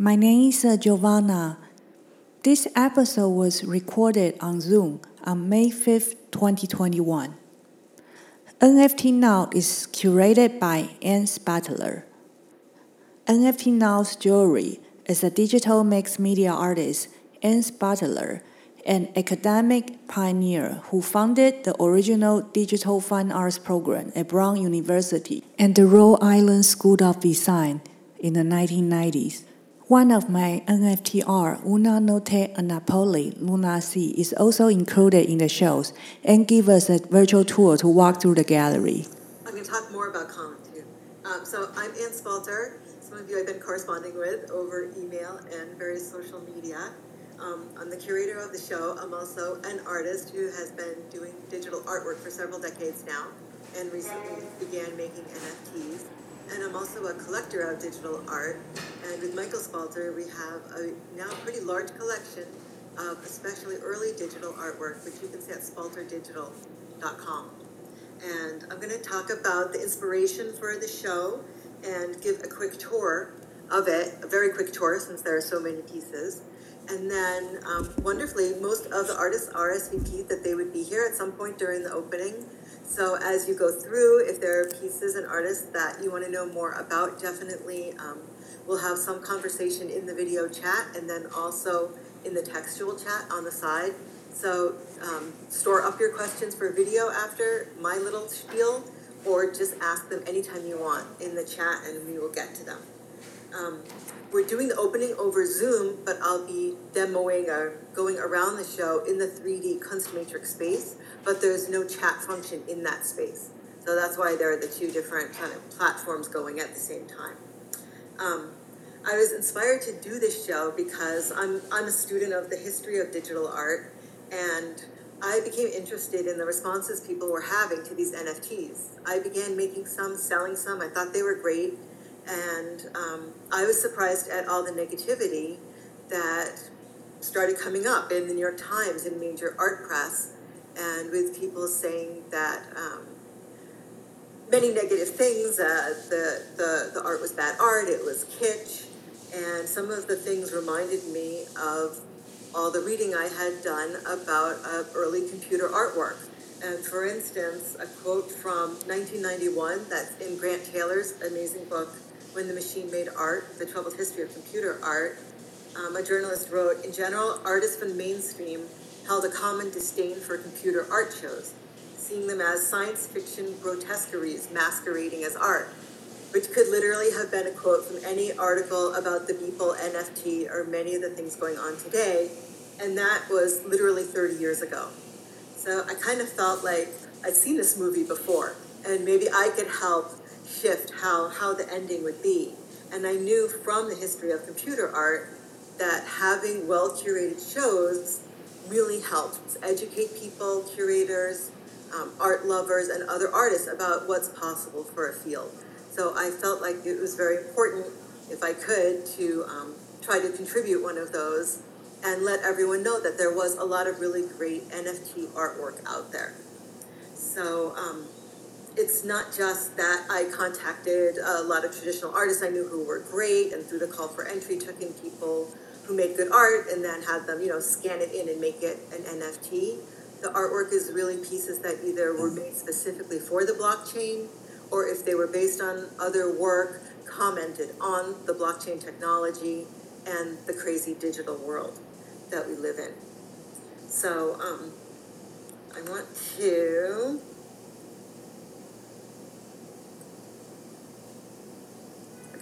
My name is uh, Giovanna. This episode was recorded on Zoom on May 5th, 2021. NFT Now is curated by Anne Spalter. NFT Now's jewelry is a digital mixed media artist, Anne Spalter, an academic pioneer who founded the original digital fine arts program at Brown University and the Rhode Island School of Design in the 1990s. One of my NFT art, Una Notte a Napoli, Luna Sea, is also included in the shows and give us a virtual tour to walk through the gallery. I'm going to talk more about Colin too. Um, so I'm Anne Spalter. Some of you I've been corresponding with over email and various social media. Um, I'm the curator of the show. I'm also an artist who has been doing digital artwork for several decades now and recently began making NFTs and I'm also a collector of digital art. And with Michael Spalter, we have a now pretty large collection of especially early digital artwork, which you can see at spalterdigital.com. And I'm going to talk about the inspiration for the show and give a quick tour of it, a very quick tour since there are so many pieces. And then, um, wonderfully, most of the artists RSVP'd that they would be here at some point during the opening. So as you go through, if there are pieces and artists that you want to know more about, definitely um, we'll have some conversation in the video chat and then also in the textual chat on the side. So um, store up your questions for video after my little spiel, or just ask them anytime you want in the chat and we will get to them. Um, we're doing the opening over Zoom, but I'll be demoing or going around the show in the 3D Kunstmatrix space but there's no chat function in that space. So that's why there are the two different kind of platforms going at the same time. Um, I was inspired to do this show because I'm, I'm a student of the history of digital art, and I became interested in the responses people were having to these NFTs. I began making some, selling some. I thought they were great, and um, I was surprised at all the negativity that started coming up in the New York Times and major art press and with people saying that um, many negative things. Uh, the, the, the art was bad art, it was kitsch, and some of the things reminded me of all the reading I had done about uh, early computer artwork. And for instance, a quote from 1991 that's in Grant Taylor's amazing book, When the Machine Made Art The Troubled History of Computer Art. Um, a journalist wrote In general, artists from the mainstream held a common disdain for computer art shows, seeing them as science fiction grotesqueries masquerading as art, which could literally have been a quote from any article about the Beeple NFT or many of the things going on today, and that was literally 30 years ago. So I kind of felt like I'd seen this movie before, and maybe I could help shift how, how the ending would be. And I knew from the history of computer art that having well curated shows really helped educate people, curators, um, art lovers, and other artists about what's possible for a field. So I felt like it was very important, if I could, to um, try to contribute one of those and let everyone know that there was a lot of really great NFT artwork out there. So um, it's not just that I contacted a lot of traditional artists I knew who were great, and through the call for entry, took in people who made good art and then had them, you know, scan it in and make it an NFT. The artwork is really pieces that either were made specifically for the blockchain or if they were based on other work, commented on the blockchain technology and the crazy digital world that we live in. So um, I want to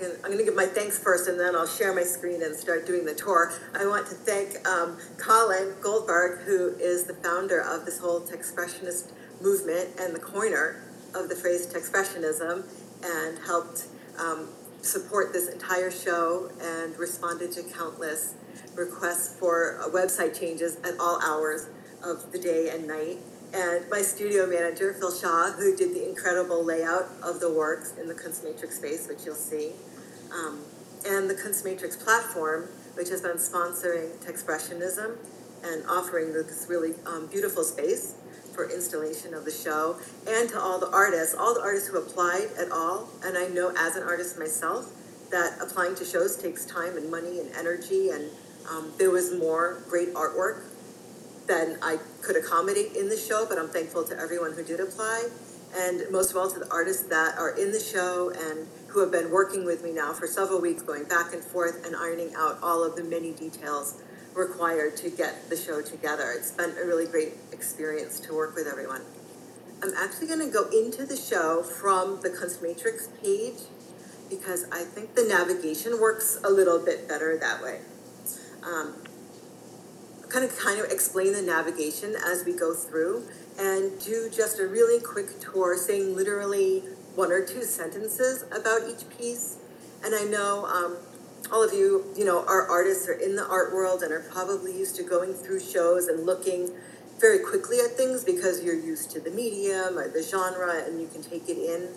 I'm going to give my thanks first and then I'll share my screen and start doing the tour. I want to thank um, Colin Goldberg, who is the founder of this whole Techspressionist movement and the coiner of the phrase Techspressionism and helped um, support this entire show and responded to countless requests for uh, website changes at all hours of the day and night. And my studio manager, Phil Shaw, who did the incredible layout of the works in the Kunstmatrix space, which you'll see um, and the Kunstmatrix platform, which has been sponsoring Techspressionism and offering this really um, beautiful space for installation of the show, and to all the artists, all the artists who applied at all, and I know as an artist myself that applying to shows takes time and money and energy, and um, there was more great artwork than I could accommodate in the show, but I'm thankful to everyone who did apply, and most of all to the artists that are in the show and who have been working with me now for several weeks, going back and forth and ironing out all of the many details required to get the show together. It's been a really great experience to work with everyone. I'm actually going to go into the show from the Kunstmatrix page because I think the navigation works a little bit better that way. Um, kind of kind of explain the navigation as we go through and do just a really quick tour saying literally one or two sentences about each piece. And I know um, all of you, you know, are artists, are in the art world, and are probably used to going through shows and looking very quickly at things because you're used to the medium or the genre and you can take it in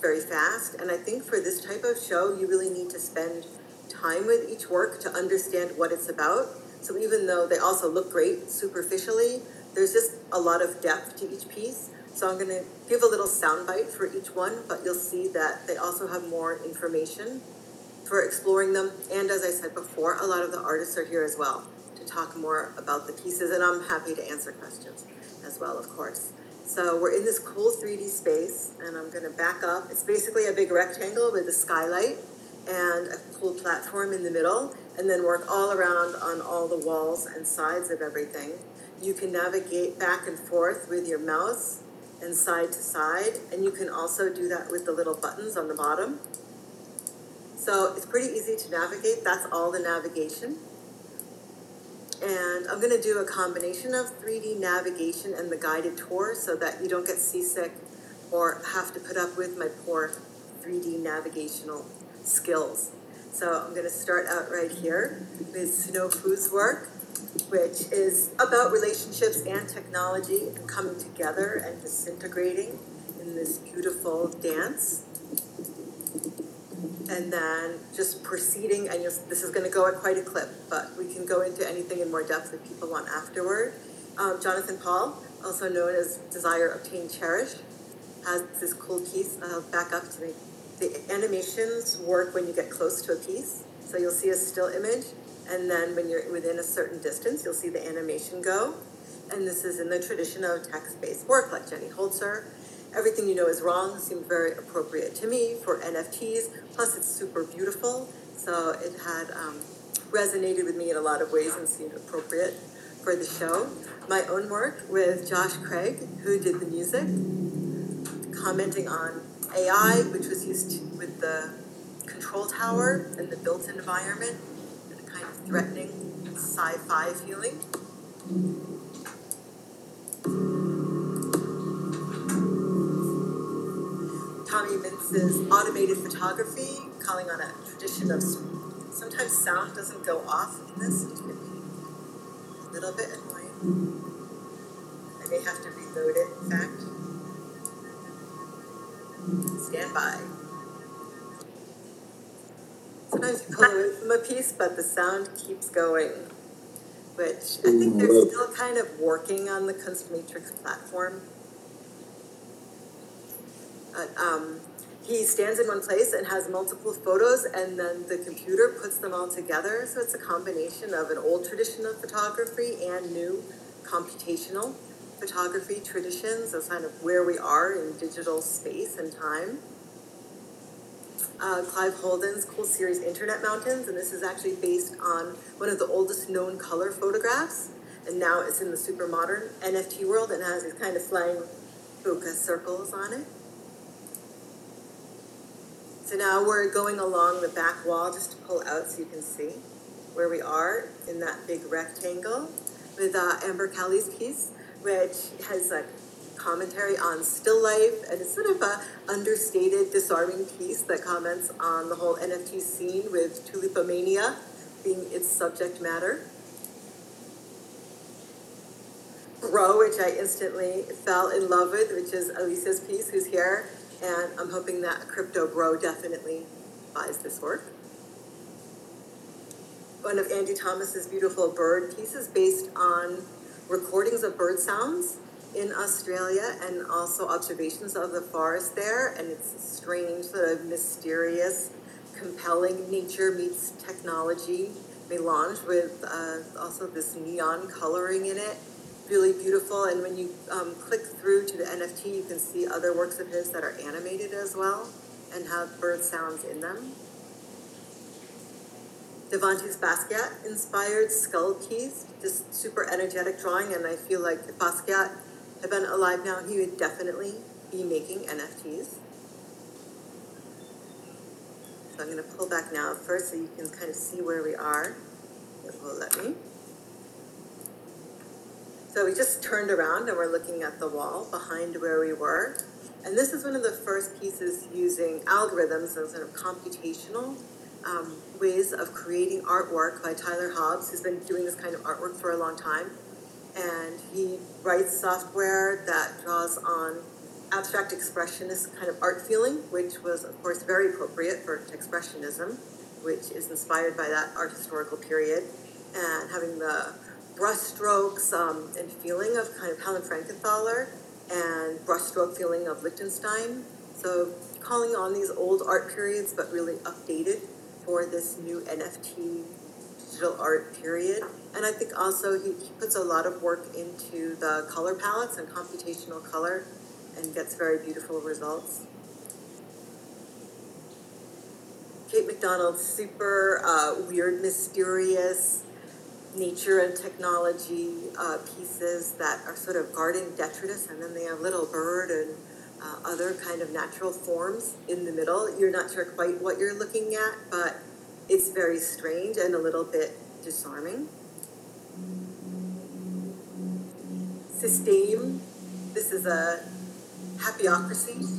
very fast. And I think for this type of show, you really need to spend time with each work to understand what it's about. So even though they also look great superficially, there's just a lot of depth to each piece. So I'm going to give a little soundbite for each one, but you'll see that they also have more information for exploring them. And as I said before, a lot of the artists are here as well to talk more about the pieces, and I'm happy to answer questions as well, of course. So we're in this cool 3D space, and I'm going to back up. It's basically a big rectangle with a skylight and a cool platform in the middle, and then work all around on all the walls and sides of everything. You can navigate back and forth with your mouse and side to side, and you can also do that with the little buttons on the bottom. So it's pretty easy to navigate. That's all the navigation. And I'm going to do a combination of 3D navigation and the guided tour so that you don't get seasick or have to put up with my poor 3D navigational skills. So I'm going to start out right here with Snow Fu's work, which is about relationships and technology and coming together and disintegrating in this beautiful dance and then just proceeding, and this is going to go at quite a clip, but we can go into anything in more depth if people want afterward. Um, Jonathan Paul, also known as Desire, Obtain, Cherish, has this cool piece. I'll back up to me. The animations work when you get close to a piece. So you'll see a still image, and then when you're within a certain distance, you'll see the animation go. And this is in the tradition of text-based work, like Jenny Holzer Everything You Know Is Wrong seemed very appropriate to me for NFTs. Plus, it's super beautiful, so it had um, resonated with me in a lot of ways and seemed appropriate for the show. My own work with Josh Craig, who did the music, commenting on AI, which was used with the control tower and the built environment, and a kind of threatening sci fi feeling. Tommy Mintz's automated photography, calling on a tradition of sometimes sound doesn't go off in this, which can be a little bit annoying. I may have to reload it, in fact. Stand by. Sometimes you pull away from a piece, but the sound keeps going, which I think they're still kind of working on the Kunstmatrix platform um, he stands in one place and has multiple photos, and then the computer puts them all together. So it's a combination of an old tradition of photography and new computational photography traditions of kind of where we are in digital space and time. Uh, Clive Holden's cool series Internet Mountains, and this is actually based on one of the oldest known color photographs, and now it's in the super modern NFT world and has these kind of flying bokeh circles on it. So now we're going along the back wall just to pull out so you can see where we are in that big rectangle with uh, Ambre Kelly's piece, which has a commentary on still life and it's sort of a understated, disarming piece that comments on the whole NFT scene with tulipomania being its subject matter. Grow, which I instantly fell in love with, which is Alysia's piece, who's here and I'm hoping that Crypto Bro definitely buys this work. One of Andy Thomas's beautiful bird pieces based on recordings of bird sounds in Australia and also observations of the forest there, and it's a strange, sort of mysterious compelling nature meets technology melange with uh, also this neon coloring in it. Really beautiful. And when you um, click through to the NFT, you can see other works of his that are animated as well and have bird sounds in them. Davonte's Basquiat inspired skull keys, just super energetic drawing, and I feel like if Basquiat had been alive now, he would definitely be making NFTs. So I'm going to pull back now first so you can kind of see where we are. It will let me. So we just turned around and we're looking at the wall behind where we were. And this is one of the first pieces using algorithms and sort of computational um, ways of creating artwork by Tyler Hobbs, who's been doing this kind of artwork for a long time. And he writes software that draws on abstract expressionist kind of art feeling, which was, of course, very appropriate for expressionism, which is inspired by that art historical period, and having the brushstrokes um, and feeling of kind of Helen Frankenthaler and brushstroke feeling of Lichtenstein. So calling on these old art periods, but really updated for this new NFT digital art period. And I think also he, he puts a lot of work into the color palettes and computational color and gets very beautiful results. Kate MacDonald's super uh, weird, mysterious nature and technology uh, pieces that are sort of guarding detritus, and then they have little bird and uh, other kind of natural forms in the middle. You're not sure quite what you're looking at, but it's very strange and a little bit disarming. Systaime. This is a happyocracy.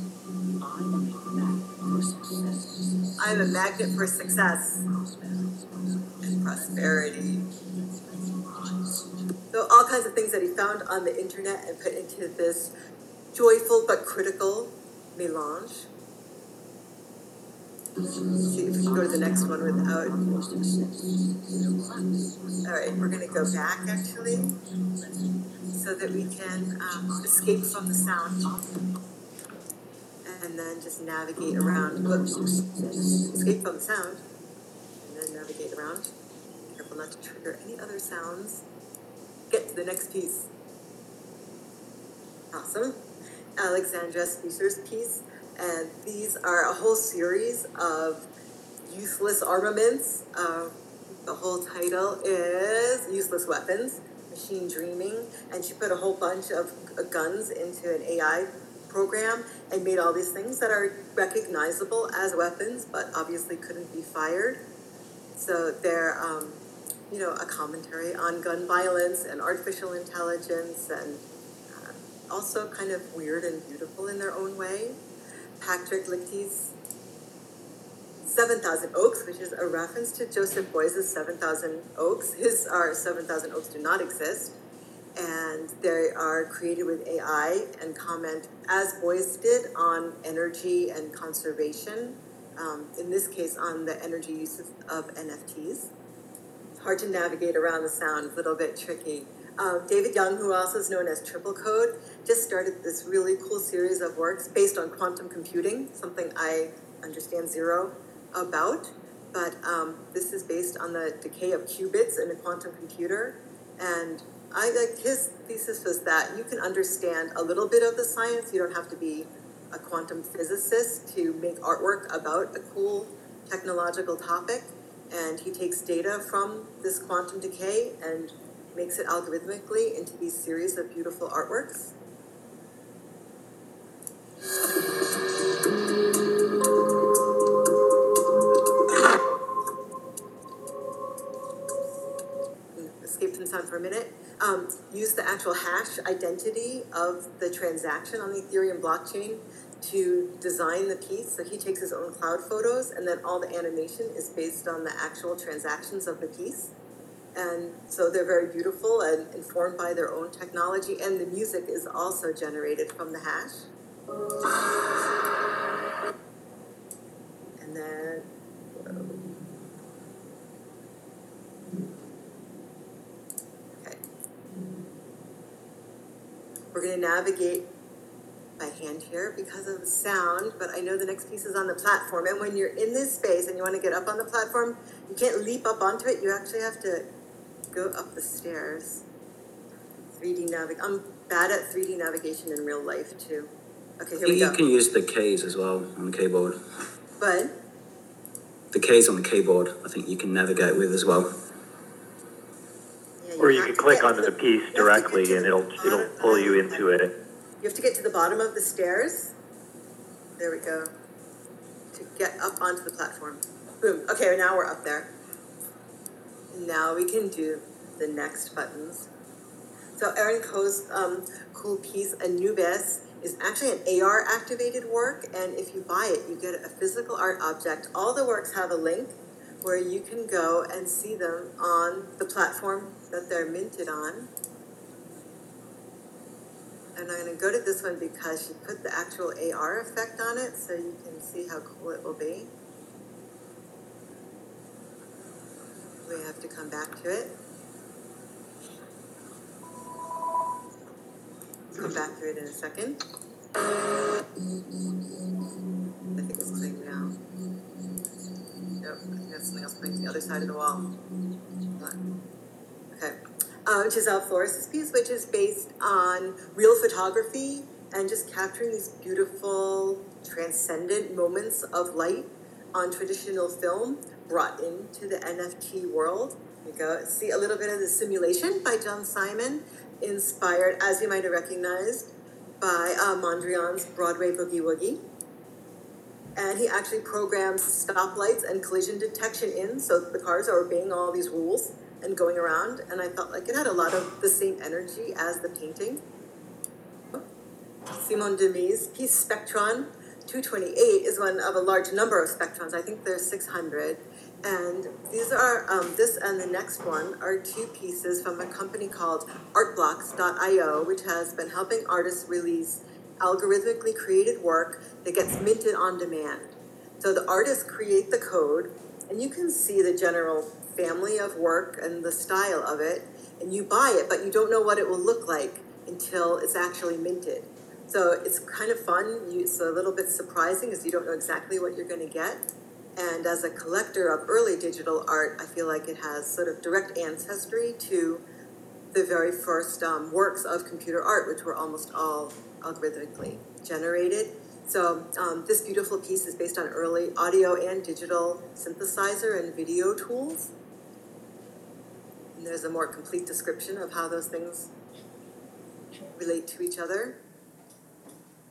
I'm a magnet for success and prosperity. So all kinds of things that he found on the internet and put into this joyful but critical melange. See if we can go to the next one without. All right, we're going to go back actually so that we can um, escape from the sound and then just navigate around. Whoops. Escape from the sound and then navigate around. Careful not to trigger any other sounds. Get to the next piece. Awesome. Alexandra Spicer's piece. And these are a whole series of useless armaments. Uh, the whole title is Useless Weapons Machine Dreaming. And she put a whole bunch of guns into an AI program and made all these things that are recognizable as weapons, but obviously couldn't be fired. So they're, um, you know, a commentary on gun violence and artificial intelligence and also kind of weird and beautiful in their own way. Patrick Lichty's 7,000 Oaks, which is a reference to Joseph Beuys's 7,000 Oaks. His our 7,000 Oaks do not exist, and they are created with AI and comment as Beuys did on energy and conservation. Um, in this case, on the energy use of, of NFTs. It's hard to navigate around the sound; a little bit tricky. Um, David Young, who also is known as Triple Code, just started this really cool series of works based on quantum computing, something I understand zero about. But um, this is based on the decay of qubits in a quantum computer. And I like his thesis was that you can understand a little bit of the science. You don't have to be a quantum physicist to make artwork about a cool technological topic. And he takes data from this quantum decay and makes it algorithmically into these series of beautiful artworks. Escape from sound for a minute. Um, use the actual hash identity of the transaction on the Ethereum blockchain to design the piece. So he takes his own cloud photos, and then all the animation is based on the actual transactions of the piece. And so they're very beautiful and informed by their own technology, and the music is also generated from the hash. And then, okay. We're going to navigate by hand here because of the sound, but I know the next piece is on the platform. And when you're in this space and you want to get up on the platform, you can't leap up onto it. You actually have to go up the stairs. 3D navigation. I'm bad at 3D navigation in real life too. Okay, here we go. You can use the keys as well on the keyboard. But The keys on the keyboard, I think you can navigate with as well. yeah, Or you have can to click get onto to the piece you have to get directly to and the it'll, it'll bottom pull you into it. You have to get to the bottom of the stairs. There we go. To get up onto the platform. Boom. Okay, now we're up there. Now we can do the next buttons. So Erin Ko's um, cool piece, Anubis, is actually an AR activated work, and if you buy it, you get a physical art object. All the works have a link where you can go and see them on the platform that they're minted on. And I'm gonna go to this one because she put the actual AR effect on it, so you can see how cool it will be. We have to come back to it. Come back to it in a second. I think it's clean now. Nope, I think that's something else playing to the other side of the wall. Okay. Uh, Gisel Florez' piece, which is based on real photography and just capturing these beautiful, transcendent moments of light on traditional film brought into the NFT world. We go. See a little bit of the simulation by John Simon, inspired, as you might have recognized, by uh, Mondrian's Broadway Boogie Woogie. And he actually programs stoplights and collision detection in so the cars are obeying all these rules and going around. And i felt like it had a lot of the same energy as the painting. Simon De Mais piece spectron 228 is one of a large number of spectrons. I think there's 600 and these are um, this and the next one are two pieces from a company called artblocks.io which has been helping artists release algorithmically created work that gets minted on demand. So the artists create the code, and you can see the general family of work and the style of it, and you buy it, but you don't know what it will look like until it's actually minted. So it's kind of fun. It's a little bit surprising as you don't know exactly what you're going to get. And as a collector of early digital art, I feel like it has sort of direct ancestry to the very first um, works of computer art, which were almost all algorithmically generated. So um, this beautiful piece is based on early audio and digital synthesizer and video tools. And there's a more complete description of how those things relate to each other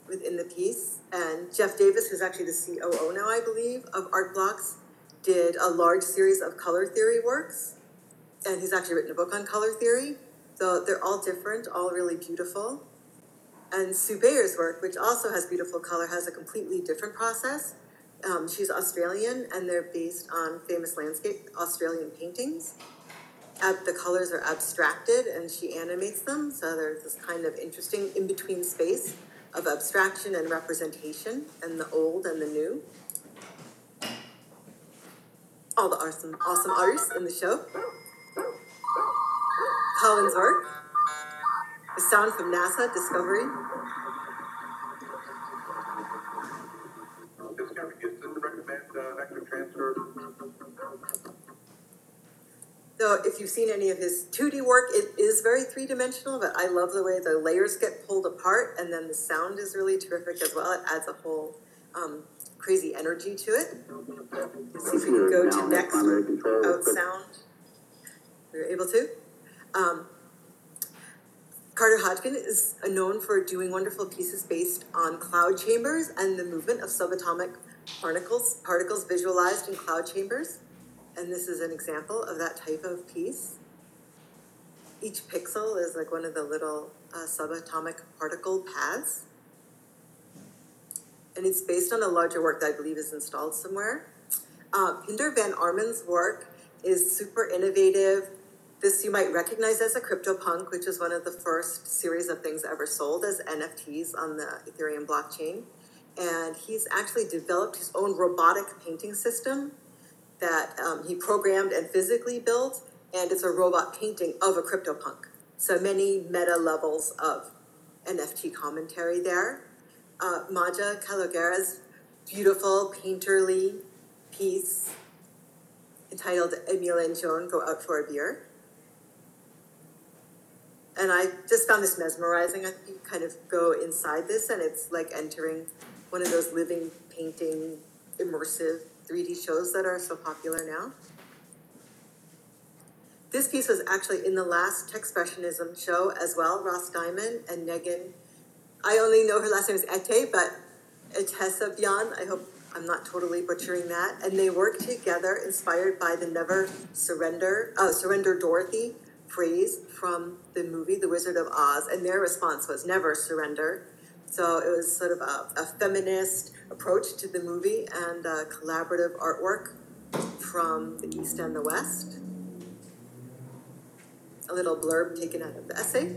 within the piece. And Jeff Davis, who's actually the COO now, I believe, of Art Blocks, did a large series of color theory works. And he's actually written a book on color theory. So they're all different, all really beautiful. And Sue Beyer's work, which also has beautiful color, has a completely different process. Um, she's Australian, and they're based on famous landscape Australian paintings. The colors are abstracted, and she animates them. So there's this kind of interesting in between space of abstraction and representation, and the old and the new. All the awesome, awesome artists in the show. Colin's work. The sound from NASA Discovery. So if you've seen any of his 2D work, it is very three-dimensional, but I love the way the layers get pulled apart, and then the sound is really terrific as well. It adds a whole um, crazy energy to it. Let's see if we can go to next out sound. We were able to. Um, Carter Hodgkin is known for doing wonderful pieces based on cloud chambers and the movement of subatomic particles, particles visualized in cloud chambers. And this is an example of that type of piece. Each pixel is like one of the little uh, subatomic particle paths. And it's based on a larger work that I believe is installed somewhere. Uh, Pindar van Arman's work is super innovative. This you might recognize as a CryptoPunk, which is one of the first series of things ever sold as NFTs on the Ethereum blockchain. And he's actually developed his own robotic painting system that um, he programmed and physically built, and it's a robot painting of a CryptoPunk. So many meta levels of NFT commentary there. uh, Maja Kalogera's beautiful painterly piece entitled Emile and Joan Go Out for a Beer. And I just found this mesmerizing. I think you kind of go inside this, and it's like entering one of those living painting, immersive 3D shows that are so popular now. This piece was actually in the last Expressionism show as well. Roz Dimon and Negin. I only know her last name is Ete, but Etessa Etesa I hope I'm not totally butchering that. And they worked together, inspired by the "Never Surrender," uh, "Surrender Dorothy" phrase from the movie The Wizard of Oz. And their response was "Never surrender." So it was sort of a, a feminist approach to the movie and collaborative artwork from the East and the West a little blurb taken out of the essay.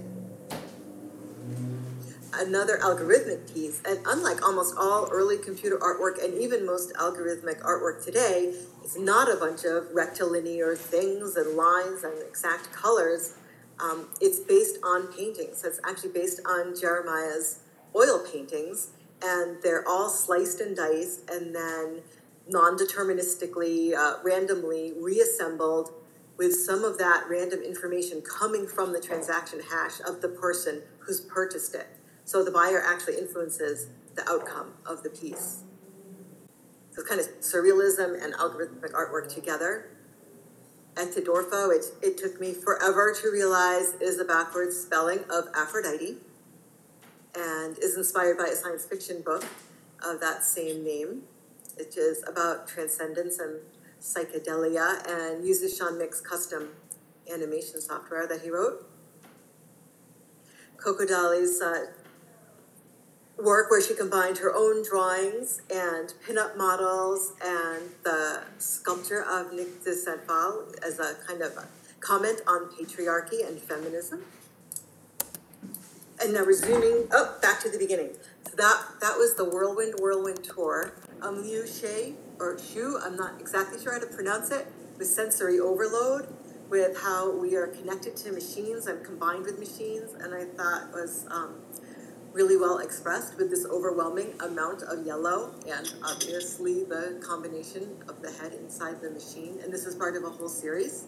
Another algorithmic piece, and unlike almost all early computer artwork and even most algorithmic artwork today, it's not a bunch of rectilinear things and lines and exact colors. Um, it's based on paintings. It's actually based on Jeremiah's oil paintings, and they're all sliced and diced and then non deterministically, uh, randomly reassembled with some of that random information coming from the transaction hash of the person who's purchased it. So the buyer actually influences the outcome of the piece. So kind of surrealism and algorithmic artwork together. Etidorhpa, it, it took me forever to realize is the backwards spelling of Aphrodite and is inspired by a science fiction book of that same name, which is about transcendence and psychedelia and uses Sean Mick's custom animation software that he wrote. Coco Dolle's uh, work where she combined her own drawings and pinup models and the sculpture of Nick de Saint-Phalle as a kind of a comment on patriarchy and feminism. And now resuming, oh, back to the beginning. So that, that was the Whirlwind Whirlwind Tour. Um, Liu She or Shu, I'm not exactly sure how to pronounce it, with sensory overload, with how we are connected to machines and combined with machines, and I thought was um, really well expressed with this overwhelming amount of yellow and obviously the combination of the head inside the machine. And this is part of a whole series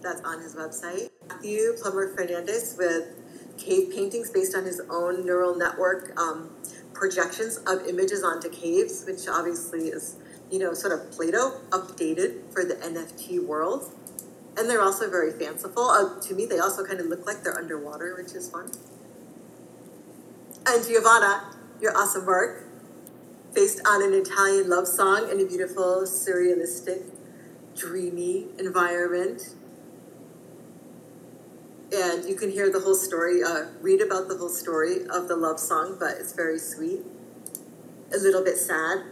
that's on his website. Matthew Plummer Fernandez with cave paintings based on his own neural network um, projections of images onto caves, which obviously is you know, sort of Plato updated for the NFT world. And they're also very fanciful. Uh, to me, they also kind of look like they're underwater, which is fun. And Giovanna, your awesome work, based on an Italian love song in a beautiful, surrealistic, dreamy environment. And you can hear the whole story, uh, read about the whole story of the love song, but it's very sweet, a little bit sad,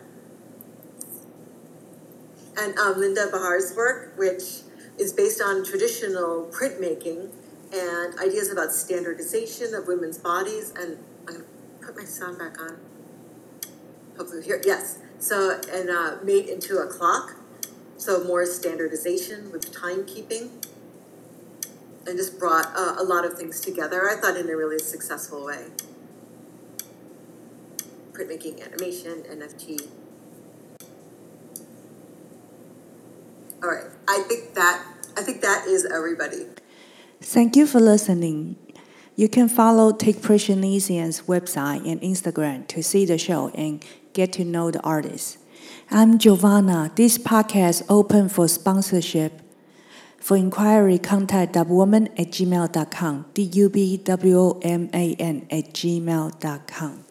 and um, Linda Behar's work, which is based on traditional printmaking and ideas about standardization of women's bodies. And I'm going to put my sound back on. Hopefully, here. Yes. So, and uh, made into a clock. So, more standardization with timekeeping. And just brought uh, a lot of things together, I thought, in a really successful way. Printmaking, animation, NFT, All right. I think that I think that is everybody. Thank you for listening. You can follow Take Techspressionism's website and Instagram to see the show and get to know the artist. I'm Giovanna. This podcast open for sponsorship. For inquiry, contact dubwoman at gmail.com, D-U-B-W-O-M-A-N at gmail.com.